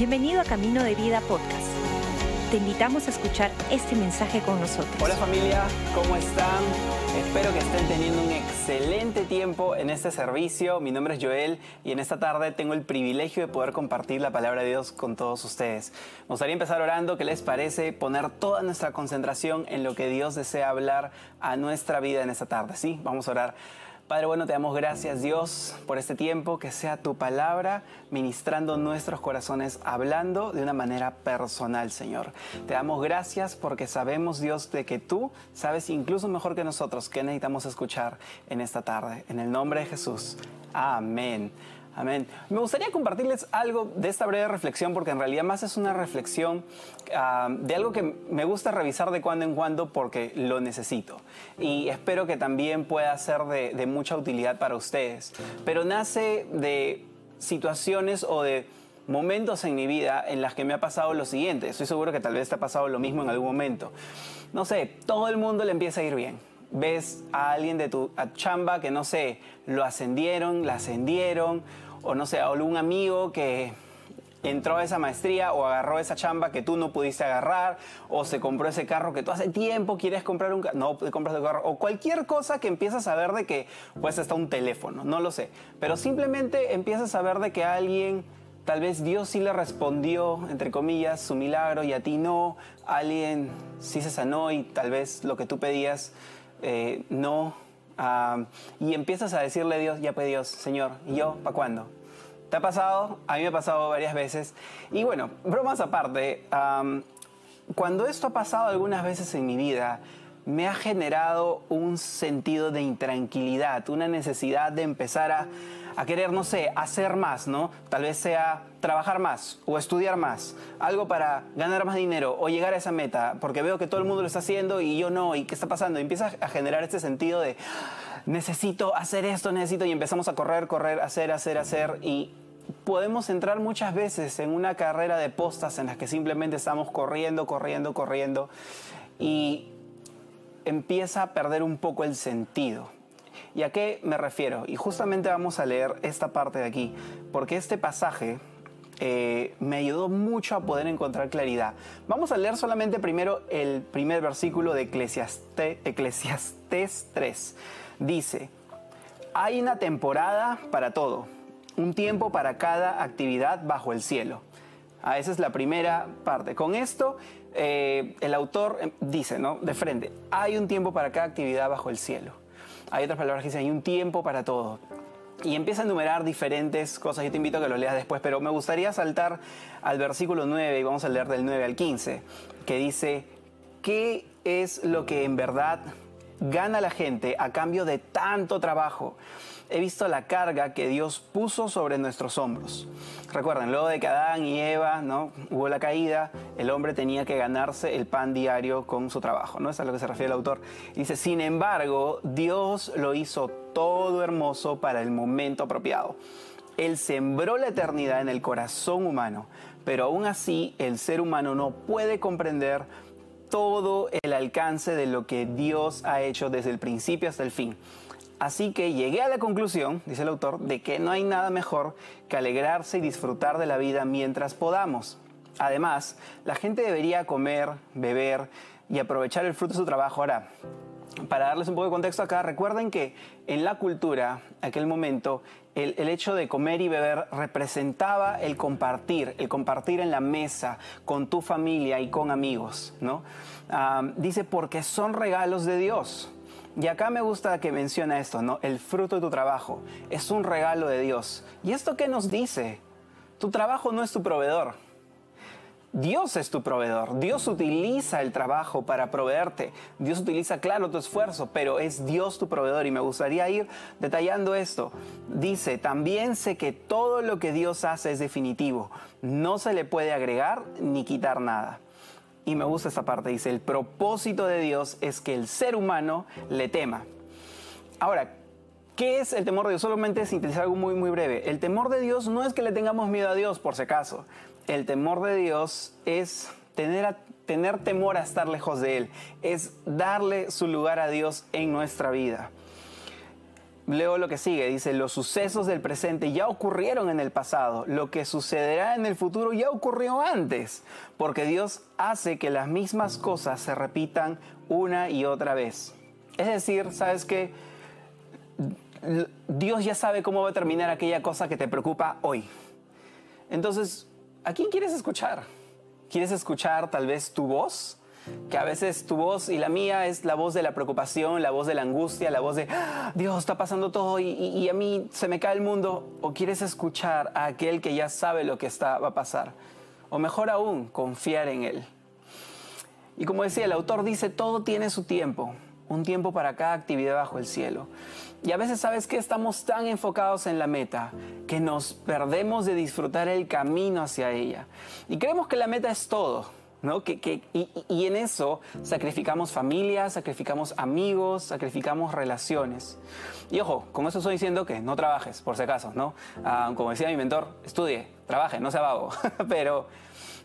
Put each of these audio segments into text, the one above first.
Bienvenido a Camino de Vida Podcast. Te invitamos a escuchar este mensaje con nosotros. Hola familia, ¿cómo están? Espero que estén teniendo un excelente tiempo en este servicio. Mi nombre es Joel y en esta tarde tengo el privilegio de poder compartir la palabra de Dios con todos ustedes. Me gustaría empezar orando. ¿Qué les parece poner toda nuestra concentración en lo que Dios desea hablar a nuestra vida en esta tarde? Sí, vamos a orar. Padre bueno, te damos gracias Dios por este tiempo, que sea tu palabra ministrando nuestros corazones, hablando de una manera personal, Señor. Te damos gracias porque sabemos Dios de que tú sabes incluso mejor que nosotros qué necesitamos escuchar en esta tarde. En el nombre de Jesús. Amén. Amén. Me gustaría compartirles algo de esta breve reflexión porque en realidad más es una reflexión ah, de algo que me gusta revisar de cuando en cuando porque lo necesito. Y espero que también pueda ser de, de mucha utilidad para ustedes. Pero nace de situaciones o de momentos en mi vida en las que me ha pasado lo siguiente. Estoy seguro que tal vez te ha pasado lo mismo en algún momento. No sé, todo el mundo le empieza a ir bien ves a alguien de tu chamba que no sé, lo ascendieron, la ascendieron, o no sé, un amigo que entró a esa maestría o agarró esa chamba que tú no pudiste agarrar, o se compró ese carro que tú hace tiempo quieres comprar un carro, no compras el carro, o cualquier cosa que empiezas a ver de que, pues está un teléfono, no lo sé, pero simplemente empiezas a ver de que alguien, tal vez Dios sí le respondió, entre comillas, su milagro y a ti no, alguien sí se sanó y tal vez lo que tú pedías eh, no, y empiezas a decirle a Dios, ya pues Dios, Señor, ¿y yo para cuándo? ¿Te ha pasado? A mí me ha pasado varias veces. Y bueno, bromas aparte, cuando esto ha pasado algunas veces en mi vida, me ha generado un sentido de intranquilidad, una necesidad de empezar a a querer, no sé, hacer más, ¿no? Tal vez sea trabajar más o estudiar más, algo para ganar más dinero o llegar a esa meta, porque veo que todo el mundo lo está haciendo y yo no, ¿y qué está pasando? Y empieza a generar este sentido de necesito hacer esto, necesito, y empezamos a correr, correr, hacer, hacer, hacer, y podemos entrar muchas veces en una carrera de postas en las que simplemente estamos corriendo, corriendo, corriendo, y empieza a perder un poco el sentido. ¿Y a qué me refiero? Y justamente vamos a leer esta parte de aquí, porque este pasaje eh, me ayudó mucho a poder encontrar claridad. Vamos a leer solamente primero el primer versículo de Eclesiastés 3. Dice, hay una temporada para todo, un tiempo para cada actividad bajo el cielo. Ah, esa es la primera parte. Con esto, eh, el autor eh, dice, ¿no? De frente, hay un tiempo para cada actividad bajo el cielo. Hay otras palabras que dicen, hay un tiempo para todo. Y empieza a enumerar diferentes cosas. Yo te invito a que lo leas después, pero me gustaría saltar al versículo 9 y vamos a leer del 9 al 15, que dice, ¿qué es lo que en verdad gana la gente a cambio de tanto trabajo? He visto la carga que Dios puso sobre nuestros hombros. Recuerden, luego de que Adán y Eva ¿no? hubo la caída, el hombre tenía que ganarse el pan diario con su trabajo. ¿no? es a lo que se refiere el autor. Dice, sin embargo, Dios lo hizo todo hermoso para el momento apropiado. Él sembró la eternidad en el corazón humano, pero aún así el ser humano no puede comprender todo el alcance de lo que Dios ha hecho desde el principio hasta el fin. Así que llegué a la conclusión, dice el autor, de que no hay nada mejor que alegrarse y disfrutar de la vida mientras podamos. Además, la gente debería comer, beber y aprovechar el fruto de su trabajo. Ahora, para darles un poco de contexto acá, recuerden que en la cultura, aquel momento, el, hecho de comer y beber representaba el compartir, el compartir en la mesa con tu familia y con amigos, ¿no? Ah, dice, porque son regalos de Dios. Y acá me gusta que menciona esto, ¿no? El fruto de tu trabajo es un regalo de Dios. ¿Y esto qué nos dice? Tu trabajo no es tu proveedor. Dios es tu proveedor. Dios utiliza el trabajo para proveerte. Dios utiliza, claro, tu esfuerzo, pero es Dios tu proveedor. Y me gustaría ir detallando esto. Dice, también sé que todo lo que Dios hace es definitivo. No se le puede agregar ni quitar nada. Y me gusta esta parte, dice, el propósito de Dios es que el ser humano le tema. Ahora, ¿qué es el temor de Dios? Solamente sintetizar algo muy, muy breve. El temor de Dios no es que le tengamos miedo a Dios, por si acaso. El temor de Dios es tener, tener temor a estar lejos de Él, es darle su lugar a Dios en nuestra vida. Leo lo que sigue. Dice, los sucesos del presente ya ocurrieron en el pasado. Lo que sucederá en el futuro ya ocurrió antes. Porque Dios hace que las mismas cosas se repitan una y otra vez. Es decir, ¿sabes qué? Dios ya sabe cómo va a terminar aquella cosa que te preocupa hoy. Entonces, ¿a quién quieres escuchar? ¿Quieres escuchar tal vez tu voz? Que a veces tu voz y la mía es la voz de la preocupación, la voz de la angustia, la voz de ¡Ah! Dios está pasando todo y, a mí se me cae el mundo. ¿O quieres escuchar a aquel que ya sabe lo que está, va a pasar? O mejor aún, confiar en Él. Y como decía, el autor dice, todo tiene su tiempo un tiempo para cada actividad bajo el cielo. Y a veces sabes que estamos tan enfocados en la meta que nos perdemos de disfrutar el camino hacia ella. Y creemos que la meta es todo. ¿No? Que, y, en eso sacrificamos familias, sacrificamos amigos, sacrificamos relaciones. Y ojo, con eso estoy diciendo que no trabajes, por si acaso, ¿no? Ah, como decía mi mentor, estudie, trabaje, no sea vago. Pero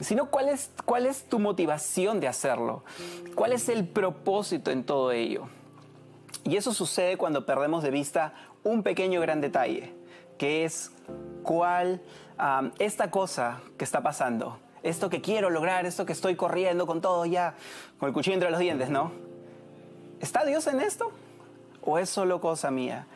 sino cuál es, cuál es tu motivación de hacerlo, cuál es el propósito en todo ello. Y eso sucede cuando perdemos de vista un pequeño gran detalle, que es cuál esta cosa que está pasando, esto que quiero lograr, esto que estoy corriendo con todo ya, con el cuchillo entre los dientes, ¿no? ¿Está Dios en esto? ¿O es solo cosa mía?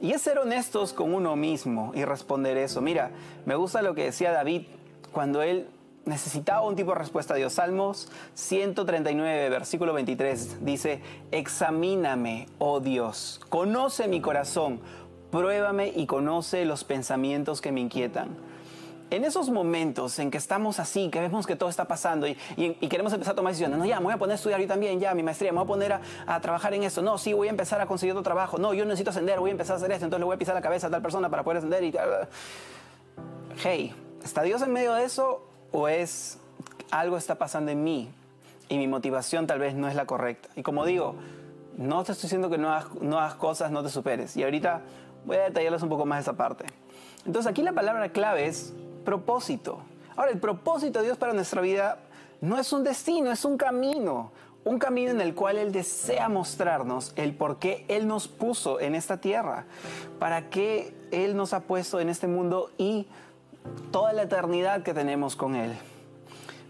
Y es ser honestos con uno mismo y responder eso. Mira, me gusta lo que decía David cuando él necesitaba un tipo de respuesta a Dios. Salmos 139, versículo 23 dice, examíname, oh Dios, conoce mi corazón, pruébame y conoce los pensamientos que me inquietan. En esos momentos en que estamos así, que vemos que todo está pasando y, queremos empezar a tomar decisiones, no, ya, me voy a poner a estudiar yo también, ya, mi maestría, me voy a poner a, a, trabajar en esto, no, sí, voy a empezar a conseguir otro trabajo, no, yo necesito ascender, voy a empezar a hacer esto, entonces le voy a pisar la cabeza a tal persona para poder ascender y... Hey, ¿está Dios en medio de eso o es algo está pasando en mí y mi motivación tal vez no es la correcta. Y como digo, no te estoy diciendo que no hagas, no hagas cosas, no te superes. Y ahorita voy a detallarles un poco más esa parte. Entonces aquí la palabra clave es propósito. Ahora, el propósito de Dios para nuestra vida no es un destino, es un camino. Un camino en el cual Él desea mostrarnos el por qué Él nos puso en esta tierra, para qué Él nos ha puesto en este mundo y toda la eternidad que tenemos con Él.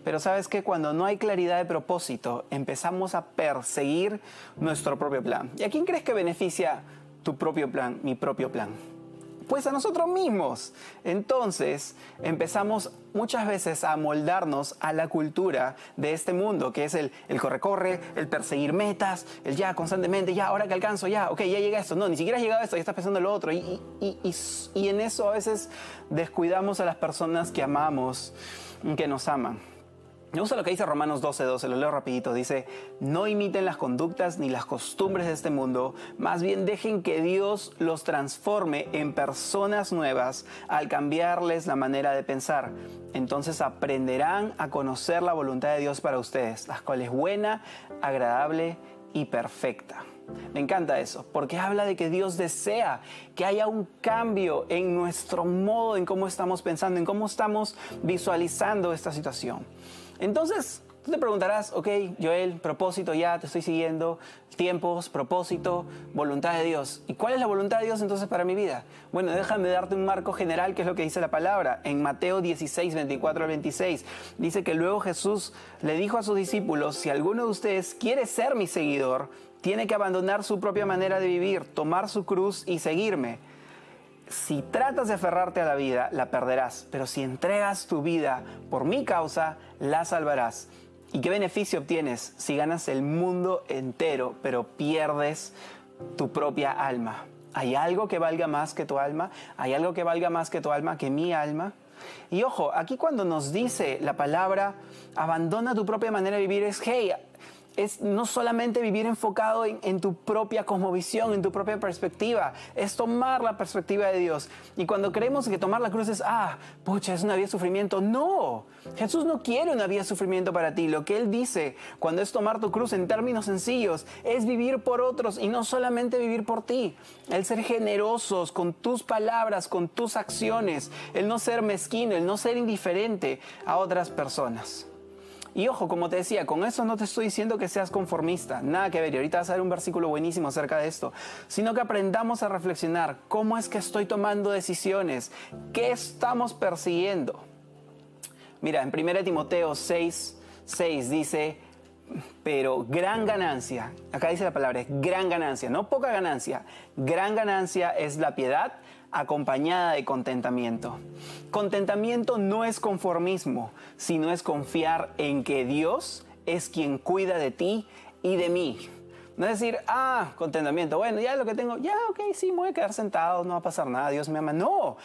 Pero sabes que cuando no hay claridad de propósito, empezamos a perseguir nuestro propio plan. ¿Y a quién crees que beneficia tu propio plan, mi propio plan? Pues a nosotros mismos. Entonces empezamos muchas veces a moldarnos a la cultura de este mundo, que es el, corre-corre, el perseguir metas, el ya constantemente, ya, ahora que alcanzo, ya, ok, ya llega esto. No, ni siquiera has llegado a esto, ya estás pensando en lo otro. Y, y en eso a veces descuidamos a las personas que amamos, que nos aman. Me gusta lo que dice Romanos 12, se lo leo rapidito. Dice, no imiten las conductas ni las costumbres de este mundo, más bien dejen que Dios los transforme en personas nuevas al cambiarles la manera de pensar. Entonces aprenderán a conocer la voluntad de Dios para ustedes, la cual es buena, agradable y perfecta. Me encanta eso, porque habla de que Dios desea que haya un cambio en nuestro modo, en cómo estamos pensando, en cómo estamos visualizando esta situación. Entonces, tú te preguntarás, ok, Joel, propósito ya, te estoy siguiendo, tiempos, propósito, voluntad de Dios. ¿Y cuál es la voluntad de Dios entonces para mi vida? Bueno, déjame darte un marco general, que es lo que dice la palabra. En Mateo 16, 24 al 26, dice que luego Jesús le dijo a sus discípulos, si alguno de ustedes quiere ser mi seguidor, tiene que abandonar su propia manera de vivir, tomar su cruz y seguirme si tratas de aferrarte a la vida, la perderás, pero si entregas tu vida por mi causa, la salvarás. ¿Y qué beneficio obtienes si ganas el mundo entero, pero pierdes tu propia alma? ¿Hay algo que valga más que tu alma? ¿Hay algo que valga más que tu alma, que mi alma? Y ojo, aquí cuando nos dice la palabra, abandona tu propia manera de vivir, es, hey, es no solamente vivir enfocado en, tu propia cosmovisión, en tu propia perspectiva, es tomar la perspectiva de Dios. Y cuando creemos que tomar la cruz es, ah, pucha, es una vía de sufrimiento, no, Jesús no quiere una vía de sufrimiento para ti. Lo que Él dice cuando es tomar tu cruz en términos sencillos es vivir por otros y no solamente vivir por ti. El ser generosos con tus palabras, con tus acciones, el no ser mezquino, el no ser indiferente a otras personas. Y ojo, como te decía, con eso no te estoy diciendo que seas conformista, nada que ver, y ahorita vas a ver un versículo buenísimo acerca de esto, sino que aprendamos a reflexionar cómo es que estoy tomando decisiones, qué estamos persiguiendo. Mira, en 1 Timoteo 6, 6 dice, pero gran ganancia, acá dice la palabra, es gran ganancia, no poca ganancia, gran ganancia es la piedad acompañada de contentamiento. Contentamiento no es conformismo, sino es confiar en que Dios es quien cuida de ti y de mí. No es decir, ah, contentamiento, bueno, ya lo que tengo, ya, ok, sí, me voy a quedar sentado, no va a pasar nada, Dios me ama. No,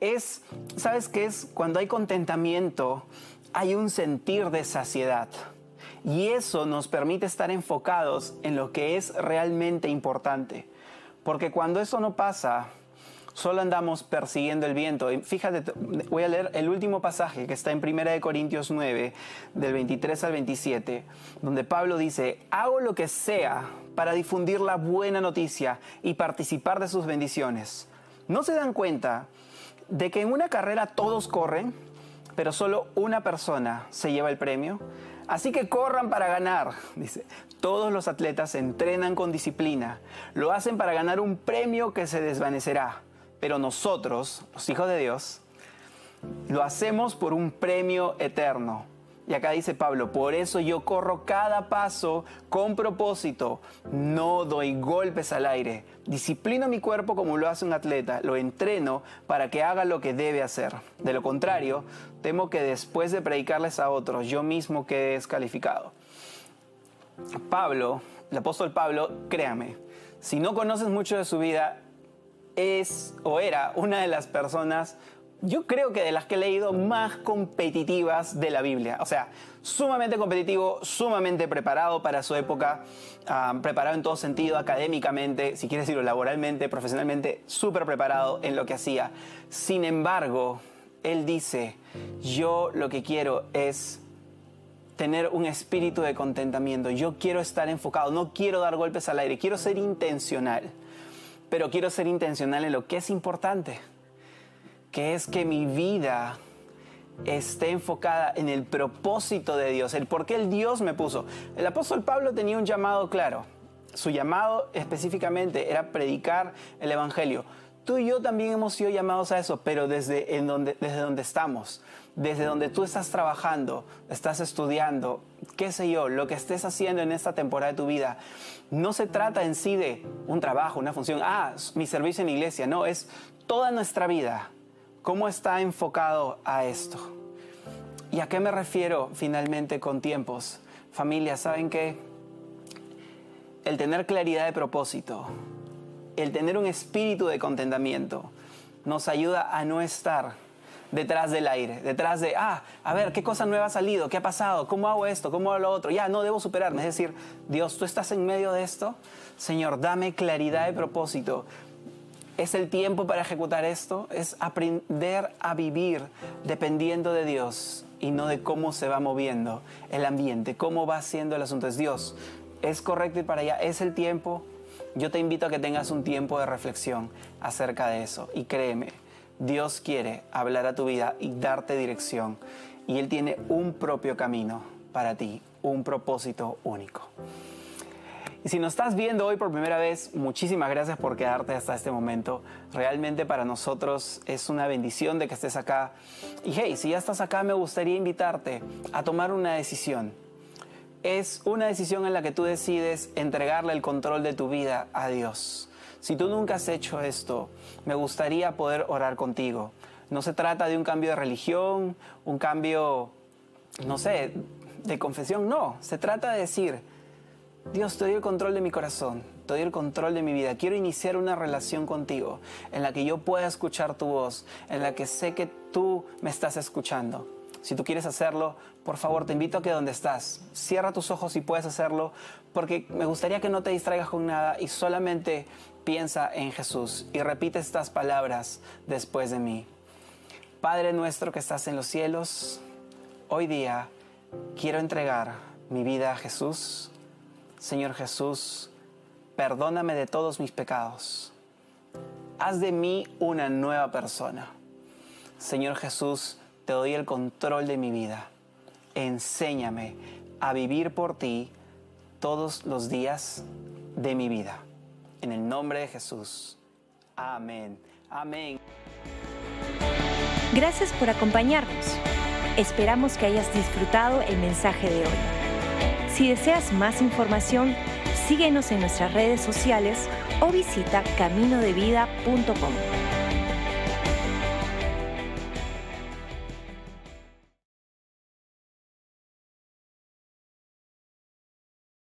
es, ¿sabes qué es? Cuando hay contentamiento, hay un sentir de saciedad. Y eso nos permite estar enfocados en lo que es realmente importante. Porque cuando eso no pasa, solo andamos persiguiendo el viento. fíjate, voy a leer el último pasaje que está en 1 Corintios 9, del 23 al 27, donde Pablo dice, hago lo que sea para difundir la buena noticia y participar de sus bendiciones. ¿No se dan cuenta de que en una carrera todos corren, pero solo una persona se lleva el premio? Así que corran para ganar, dice. Todos los atletas entrenan con disciplina, lo hacen para ganar un premio que se desvanecerá pero nosotros, los hijos de Dios, lo hacemos por un premio eterno. Y acá dice Pablo, por eso yo corro cada paso con propósito, no doy golpes al aire, disciplino mi cuerpo como lo hace un atleta, lo entreno para que haga lo que debe hacer. De lo contrario, temo que después de predicarles a otros, yo mismo quede descalificado. Pablo, el apóstol Pablo, créame, si no conoces mucho de su vida, es o era una de las personas, yo creo que de las que he leído más competitivas de la Biblia. O sea, sumamente competitivo, sumamente preparado para su época, ah, preparado en todo sentido, académicamente, si quieres decirlo laboralmente, profesionalmente, súper preparado en lo que hacía. Sin embargo, él dice, yo lo que quiero es tener un espíritu de contentamiento, yo quiero estar enfocado, no quiero dar golpes al aire, quiero ser intencional pero quiero ser intencional en lo que es importante, que es que mi vida esté enfocada en el propósito de Dios, el por qué el Dios me puso. El apóstol Pablo tenía un llamado claro. Su llamado específicamente era predicar el Evangelio. Tú y yo también hemos sido llamados a eso, pero desde, en donde, desde donde estamos, desde donde tú estás trabajando, estás estudiando, qué sé yo, lo que estés haciendo en esta temporada de tu vida, no se trata en sí de un trabajo, una función, ah, mi servicio en iglesia, no, es toda nuestra vida, cómo está enfocado a esto. ¿Y a qué me refiero finalmente con tiempos? Familia, ¿saben qué? El tener claridad de propósito, el tener un espíritu de contentamiento nos ayuda a no estar detrás del aire, detrás de, ah, a ver, ¿qué cosa nueva ha salido? ¿Qué ha pasado? ¿Cómo hago esto? ¿Cómo hago lo otro? Ya, no debo superarme. Es decir, Dios, tú estás en medio de esto. Señor, dame claridad de propósito. Es el tiempo para ejecutar esto. Es aprender a vivir dependiendo de Dios y no de cómo se va moviendo el ambiente, cómo va siendo el asunto. Es Dios. Es correcto ir para allá. Es el tiempo yo te invito a que tengas un tiempo de reflexión acerca de eso y créeme, Dios quiere hablar a tu vida y darte dirección y Él tiene un propio camino para ti, un propósito único. Y si nos estás viendo hoy por primera vez, muchísimas gracias por quedarte hasta este momento. Realmente para nosotros es una bendición de que estés acá. Y hey, si ya estás acá, me gustaría invitarte a tomar una decisión es una decisión en la que tú decides entregarle el control de tu vida a Dios. Si tú nunca has hecho esto, me gustaría poder orar contigo. No se trata de un cambio de religión, un cambio, no sé, de confesión, no. Se trata de decir, Dios, te doy el control de mi corazón, te doy el control de mi vida. Quiero iniciar una relación contigo en la que yo pueda escuchar tu voz, en la que sé que tú me estás escuchando. Si tú quieres hacerlo, por favor, te invito a que donde estás, cierra tus ojos si puedes hacerlo, porque me gustaría que no te distraigas con nada y solamente piensa en Jesús y repite estas palabras después de mí. Padre nuestro que estás en los cielos, hoy día quiero entregar mi vida a Jesús. Señor Jesús, perdóname de todos mis pecados. Haz de mí una nueva persona. Señor Jesús, te doy el control de mi vida. enséñame a vivir por ti todos los días de mi vida. En el nombre de Jesús. Amén. Amén. Gracias por acompañarnos. Esperamos que hayas disfrutado el mensaje de hoy. Si deseas más información, síguenos en nuestras redes sociales o visita caminodevida.com.